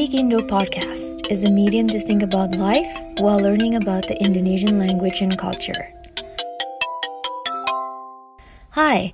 Speak Indo podcast is a medium to think about life while learning about the Indonesian language and culture. Hi,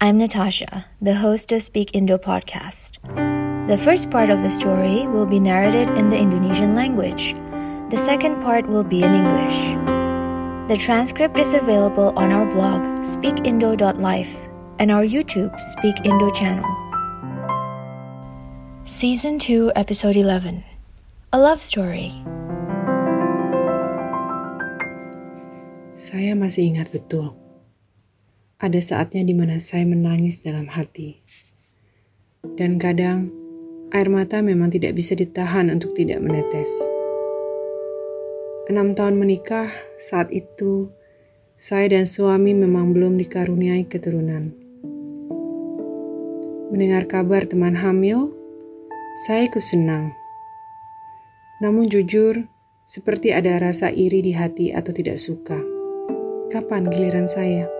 I'm Natasha, the host of Speak Indo podcast. The first part of the story will be narrated in the Indonesian language. The second part will be in English. The transcript is available on our blog speakindo.life and our YouTube Speak Indo channel. Season 2, Episode 11 A Love Story. Saya masih ingat betul. Ada saatnya di mana saya menangis dalam hati. Dan kadang air mata memang tidak bisa ditahan untuk tidak menetes. Enam tahun menikah, saat itu saya dan suami memang belum dikaruniai keturunan. Mendengar kabar teman hamil, saya ikut senang. Namun jujur, seperti ada rasa iri di hati atau tidak suka. Kapan giliran saya?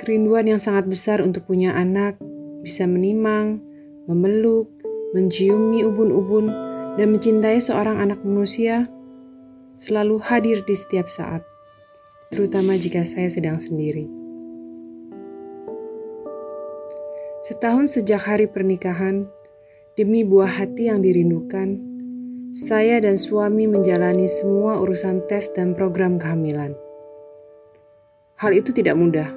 Kerinduan yang sangat besar untuk punya anak, bisa menimang, memeluk, menciumi ubun-ubun, dan mencintai seorang anak manusia selalu hadir di setiap saat, terutama jika saya sedang sendiri. Setahun sejak hari pernikahan, Demi buah hati yang dirindukan, saya dan suami menjalani semua urusan tes dan program kehamilan. Hal itu tidak mudah.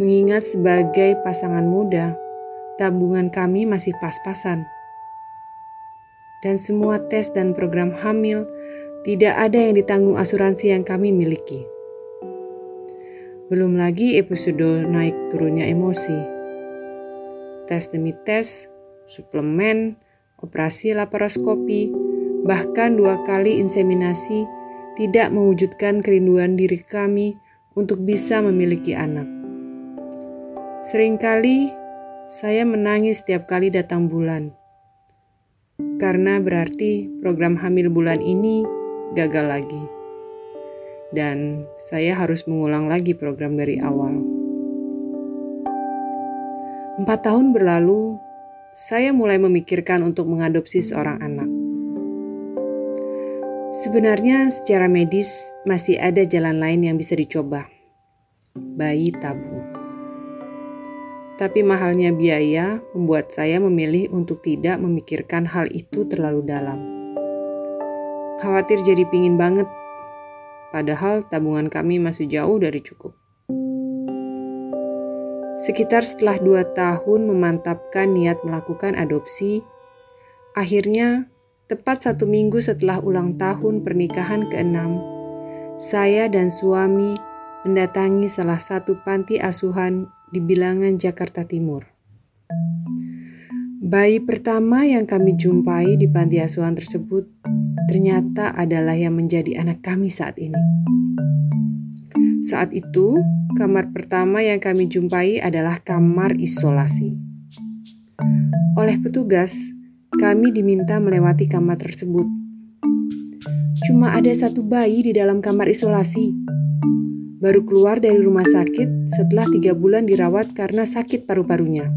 Mengingat sebagai pasangan muda, tabungan kami masih pas-pasan. Dan semua tes dan program hamil tidak ada yang ditanggung asuransi yang kami miliki. Belum lagi episode naik turunnya emosi. Tes demi tes, suplemen, operasi laparoskopi, bahkan dua kali inseminasi tidak mewujudkan kerinduan diri kami untuk bisa memiliki anak. Seringkali saya menangis setiap kali datang bulan, karena berarti program hamil bulan ini gagal lagi, dan saya harus mengulang lagi program dari awal. Empat tahun berlalu, saya mulai memikirkan untuk mengadopsi seorang anak. Sebenarnya, secara medis masih ada jalan lain yang bisa dicoba: bayi tabung. Tapi mahalnya biaya membuat saya memilih untuk tidak memikirkan hal itu terlalu dalam. Khawatir jadi pingin banget, padahal tabungan kami masih jauh dari cukup. Sekitar setelah dua tahun memantapkan niat melakukan adopsi, akhirnya tepat satu minggu setelah ulang tahun pernikahan keenam, saya dan suami mendatangi salah satu panti asuhan di bilangan Jakarta Timur. Bayi pertama yang kami jumpai di panti asuhan tersebut ternyata adalah yang menjadi anak kami saat ini. Saat itu, kamar pertama yang kami jumpai adalah kamar isolasi. Oleh petugas, kami diminta melewati kamar tersebut. Cuma ada satu bayi di dalam kamar isolasi. Baru keluar dari rumah sakit setelah tiga bulan dirawat karena sakit paru-parunya.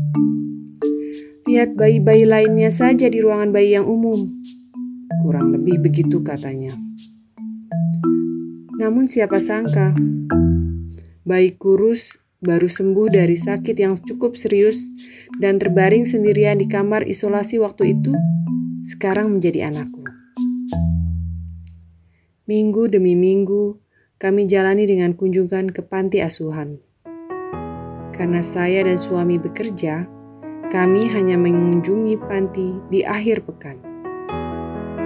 Lihat bayi-bayi lainnya saja di ruangan bayi yang umum. Kurang lebih begitu katanya. Namun siapa sangka, bayi kurus baru sembuh dari sakit yang cukup serius dan terbaring sendirian di kamar isolasi waktu itu, sekarang menjadi anakku. Minggu demi minggu, kami jalani dengan kunjungan ke panti asuhan. Karena saya dan suami bekerja, kami hanya mengunjungi panti di akhir pekan.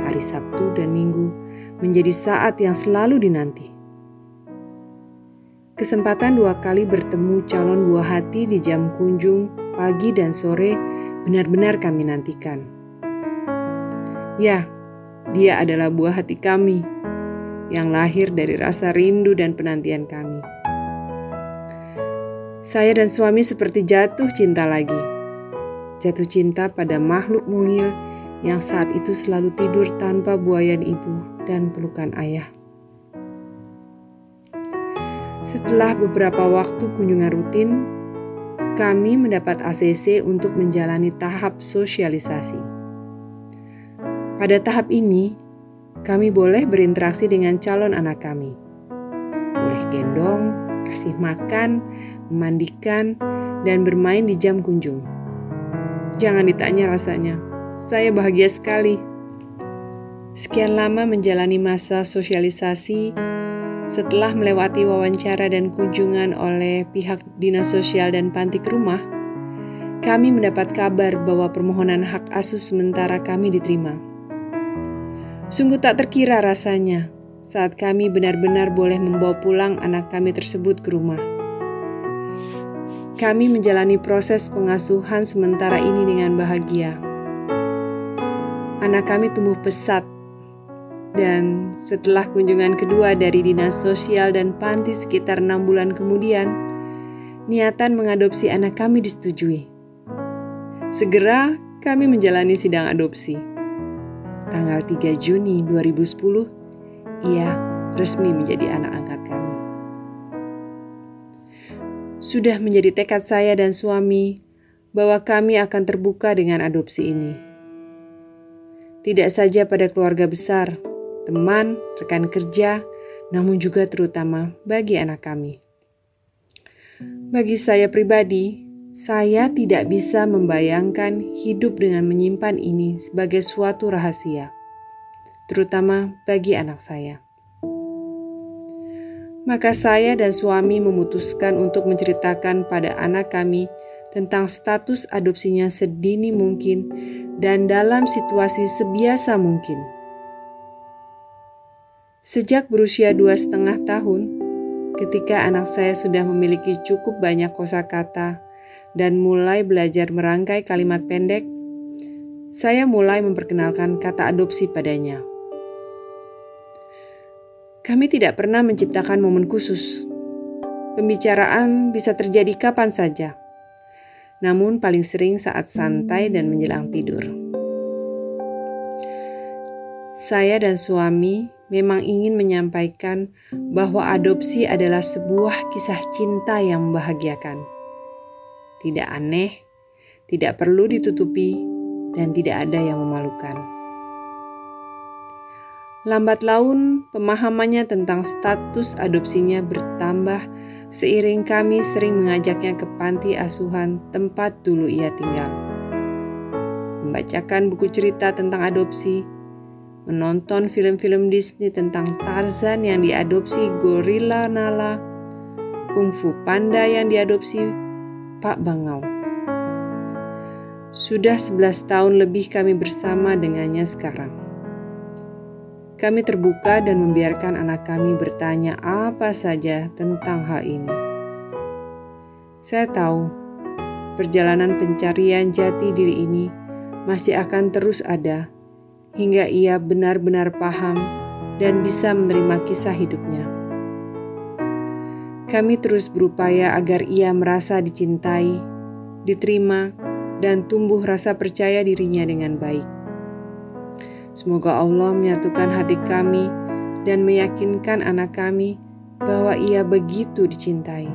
Hari Sabtu dan Minggu menjadi saat yang selalu dinanti. Kesempatan dua kali bertemu calon buah hati di jam kunjung pagi dan sore benar-benar kami nantikan. Ya, dia adalah buah hati kami yang lahir dari rasa rindu dan penantian kami. Saya dan suami seperti jatuh cinta lagi. Jatuh cinta pada makhluk mungil yang saat itu selalu tidur tanpa buayan ibu dan pelukan ayah. Setelah beberapa waktu kunjungan rutin, kami mendapat ACC untuk menjalani tahap sosialisasi. Pada tahap ini, kami boleh berinteraksi dengan calon anak kami. Boleh gendong, kasih makan, memandikan, dan bermain di jam kunjung. Jangan ditanya rasanya, saya bahagia sekali. Sekian lama menjalani masa sosialisasi setelah melewati wawancara dan kunjungan oleh pihak dinas sosial dan panti ke rumah, kami mendapat kabar bahwa permohonan hak asuh sementara kami diterima. Sungguh tak terkira rasanya saat kami benar-benar boleh membawa pulang anak kami tersebut ke rumah. Kami menjalani proses pengasuhan sementara ini dengan bahagia. Anak kami tumbuh pesat, dan setelah kunjungan kedua dari dinas sosial dan panti sekitar enam bulan kemudian, niatan mengadopsi anak kami disetujui. Segera kami menjalani sidang adopsi tanggal 3 Juni 2010, ia resmi menjadi anak angkat kami. Sudah menjadi tekad saya dan suami bahwa kami akan terbuka dengan adopsi ini. Tidak saja pada keluarga besar, teman, rekan kerja, namun juga terutama bagi anak kami. Bagi saya pribadi, saya tidak bisa membayangkan hidup dengan menyimpan ini sebagai suatu rahasia, terutama bagi anak saya. Maka saya dan suami memutuskan untuk menceritakan pada anak kami tentang status adopsinya sedini mungkin dan dalam situasi sebiasa mungkin. Sejak berusia dua setengah tahun, ketika anak saya sudah memiliki cukup banyak kosakata dan mulai belajar merangkai kalimat pendek, saya mulai memperkenalkan kata adopsi padanya. Kami tidak pernah menciptakan momen khusus. Pembicaraan bisa terjadi kapan saja, namun paling sering saat santai dan menjelang tidur. Saya dan suami memang ingin menyampaikan bahwa adopsi adalah sebuah kisah cinta yang membahagiakan tidak aneh, tidak perlu ditutupi, dan tidak ada yang memalukan. Lambat laun, pemahamannya tentang status adopsinya bertambah seiring kami sering mengajaknya ke panti asuhan tempat dulu ia tinggal. Membacakan buku cerita tentang adopsi, menonton film-film Disney tentang Tarzan yang diadopsi gorila Nala, Kung Fu Panda yang diadopsi Pak Bangau. Sudah 11 tahun lebih kami bersama dengannya sekarang. Kami terbuka dan membiarkan anak kami bertanya apa saja tentang hal ini. Saya tahu perjalanan pencarian jati diri ini masih akan terus ada hingga ia benar-benar paham dan bisa menerima kisah hidupnya. Kami terus berupaya agar ia merasa dicintai, diterima, dan tumbuh rasa percaya dirinya dengan baik. Semoga Allah menyatukan hati kami dan meyakinkan anak kami bahwa ia begitu dicintai.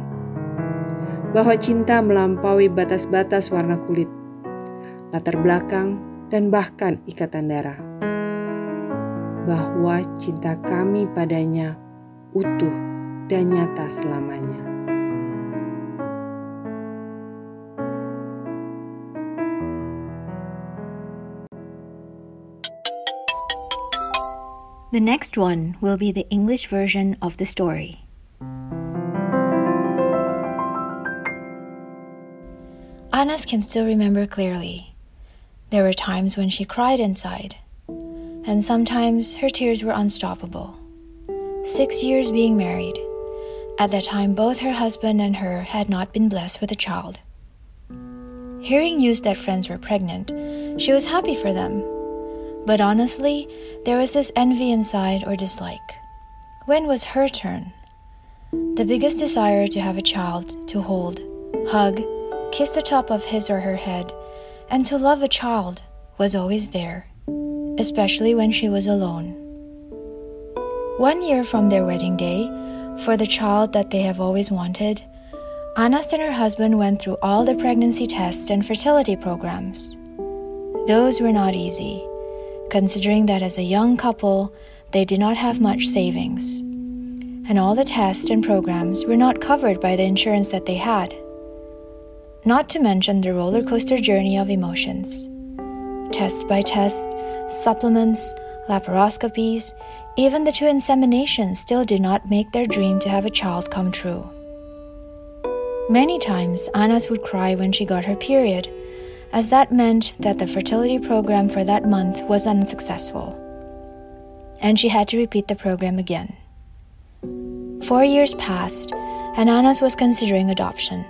Bahwa cinta melampaui batas-batas warna kulit, latar belakang, dan bahkan ikatan darah. Bahwa cinta kami padanya utuh dan nyata selamanya. The next one will be the English version of the story. Anas can still remember clearly. There were times when she cried inside, and sometimes her tears were unstoppable. Six years being married, at that time, both her husband and her had not been blessed with a child. Hearing news that friends were pregnant, she was happy for them. But honestly, there was this envy inside or dislike. When was her turn? The biggest desire to have a child to hold, hug, kiss the top of his or her head, and to love a child was always there, especially when she was alone. One year from their wedding day, for the child that they have always wanted, Anas and her husband went through all the pregnancy tests and fertility programs. Those were not easy, considering that as a young couple, they did not have much savings. And all the tests and programs were not covered by the insurance that they had. Not to mention the roller coaster journey of emotions. Test by test, supplements, laparoscopies, even the two inseminations still did not make their dream to have a child come true. Many times, Anas would cry when she got her period, as that meant that the fertility program for that month was unsuccessful. And she had to repeat the program again. Four years passed, and Anas was considering adoption.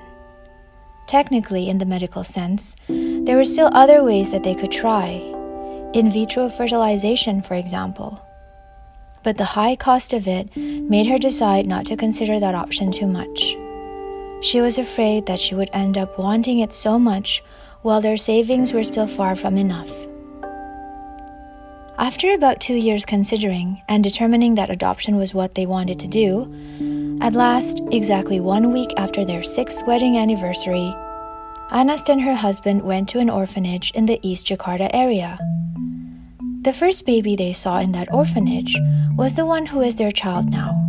Technically, in the medical sense, there were still other ways that they could try. In vitro fertilization, for example. But the high cost of it made her decide not to consider that option too much. She was afraid that she would end up wanting it so much while their savings were still far from enough. After about two years considering and determining that adoption was what they wanted to do, at last, exactly one week after their sixth wedding anniversary, Anast and her husband went to an orphanage in the East Jakarta area. The first baby they saw in that orphanage was the one who is their child now.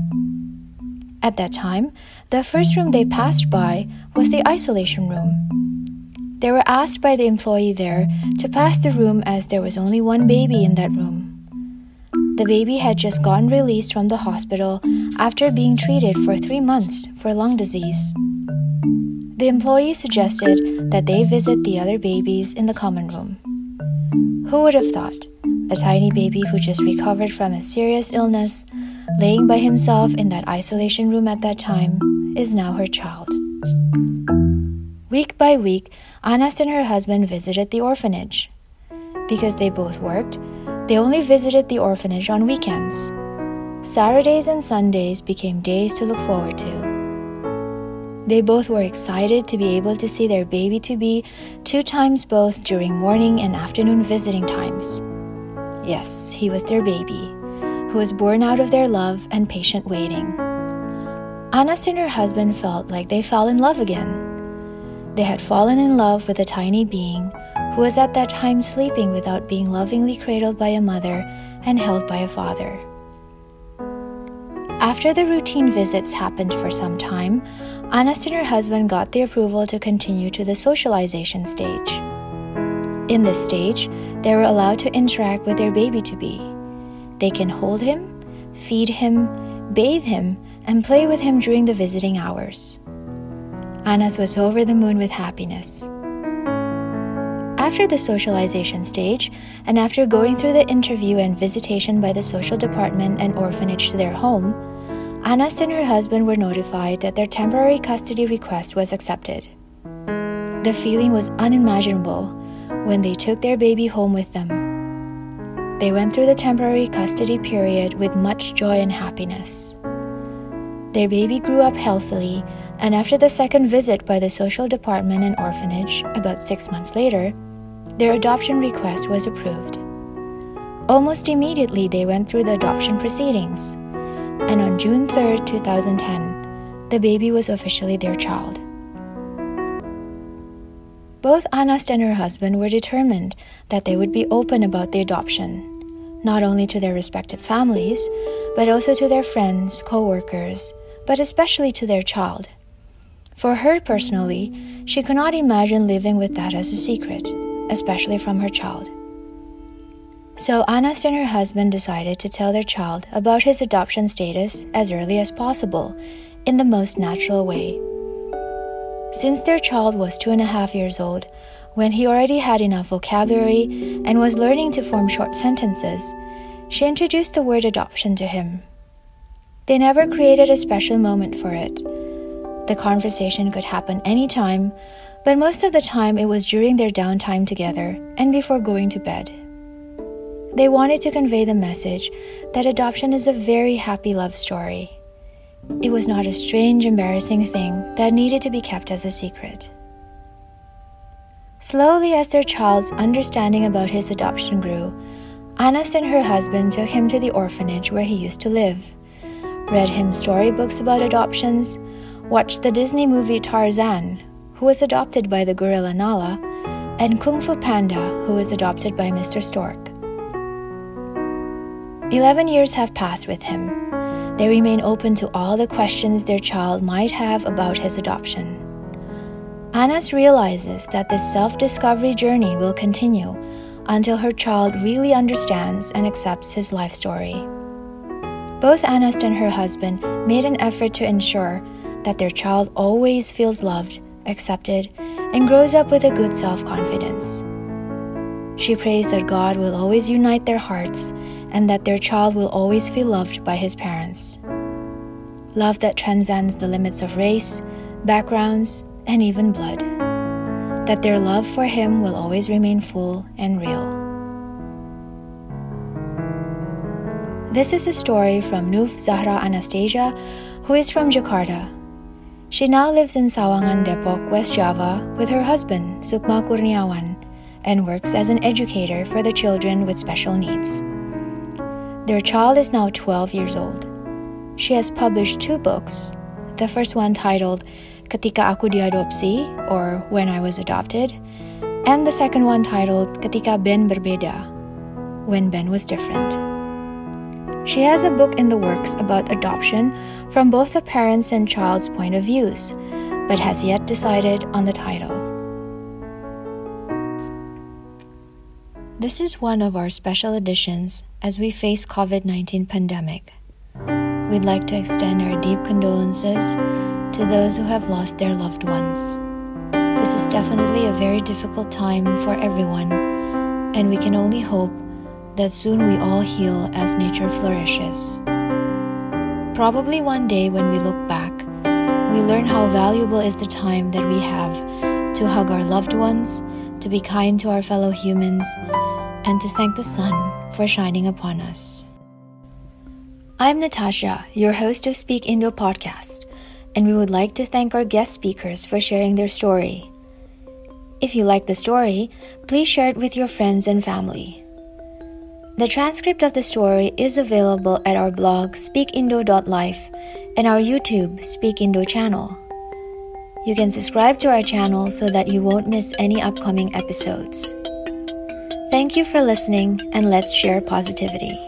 At that time, the first room they passed by was the isolation room. They were asked by the employee there to pass the room as there was only one baby in that room. The baby had just gotten released from the hospital after being treated for three months for lung disease. The employee suggested that they visit the other babies in the common room. Who would have thought? The tiny baby who just recovered from a serious illness laying by himself in that isolation room at that time, is now her child. Week by week, Anas and her husband visited the orphanage. Because they both worked, they only visited the orphanage on weekends. Saturdays and Sundays became days to look forward to. They both were excited to be able to see their baby to be two times both during morning and afternoon visiting times. Yes, he was their baby who was born out of their love and patient waiting. Anas and her husband felt like they fell in love again. They had fallen in love with a tiny being who was at that time sleeping without being lovingly cradled by a mother and held by a father. After the routine visits happened for some time, Anas and her husband got the approval to continue to the socialization stage. In this stage, they were allowed to interact with their baby to be. They can hold him, feed him, bathe him, and play with him during the visiting hours. Anas was over the moon with happiness. After the socialization stage, and after going through the interview and visitation by the social department and orphanage to their home, Anas and her husband were notified that their temporary custody request was accepted. The feeling was unimaginable when they took their baby home with them. They went through the temporary custody period with much joy and happiness. Their baby grew up healthily, and after the second visit by the social department and orphanage, about six months later, their adoption request was approved. Almost immediately, they went through the adoption proceedings, and on June 3, 2010, the baby was officially their child. Both Anast and her husband were determined that they would be open about the adoption, not only to their respective families, but also to their friends, co workers, but especially to their child. For her personally, she could not imagine living with that as a secret, especially from her child. So Anas and her husband decided to tell their child about his adoption status as early as possible, in the most natural way. Since their child was two and a half years old, when he already had enough vocabulary and was learning to form short sentences, she introduced the word adoption to him. They never created a special moment for it. The conversation could happen anytime, but most of the time it was during their downtime together and before going to bed. They wanted to convey the message that adoption is a very happy love story it was not a strange, embarrassing thing that needed to be kept as a secret. Slowly, as their child's understanding about his adoption grew, Anas and her husband took him to the orphanage where he used to live, read him storybooks about adoptions, watched the Disney movie Tarzan, who was adopted by the gorilla Nala, and Kung Fu Panda, who was adopted by Mr. Stork. 11 years have passed with him. They remain open to all the questions their child might have about his adoption. Anas realizes that this self discovery journey will continue until her child really understands and accepts his life story. Both Anas and her husband made an effort to ensure that their child always feels loved, accepted, and grows up with a good self confidence. She prays that God will always unite their hearts and that their child will always feel loved by his parents. Love that transcends the limits of race, backgrounds, and even blood. That their love for him will always remain full and real. This is a story from Nouf Zahrah Anastasia, who is from Jakarta. She now lives in Sawangan Depok, West Java, with her husband, Sukma Kurniawan, and works as an educator for the children with special needs. Their child is now 12 years old. She has published two books, the first one titled Ketika Aku Diadopsi, or When I Was Adopted, and the second one titled Ketika Ben Berbeda, When Ben Was Different. She has a book in the works about adoption from both the parents' and child's point of views, but has yet decided on the title. This is one of our special editions as we face COVID-19 pandemic. We'd like to extend our deep condolences to those who have lost their loved ones. This is definitely a very difficult time for everyone, and we can only hope that soon we all heal as nature flourishes. Probably one day when we look back, we learn how valuable is the time that we have to hug our loved ones, to be kind to our fellow humans, and to thank the sun for shining upon us. I'm Natasha, your host of Speak Indo podcast, and we would like to thank our guest speakers for sharing their story. If you like the story, please share it with your friends and family. The transcript of the story is available at our blog speakindo.life and our YouTube Speak Indo channel. You can subscribe to our channel so that you won't miss any upcoming episodes. Thank you for listening, and let's share positivity.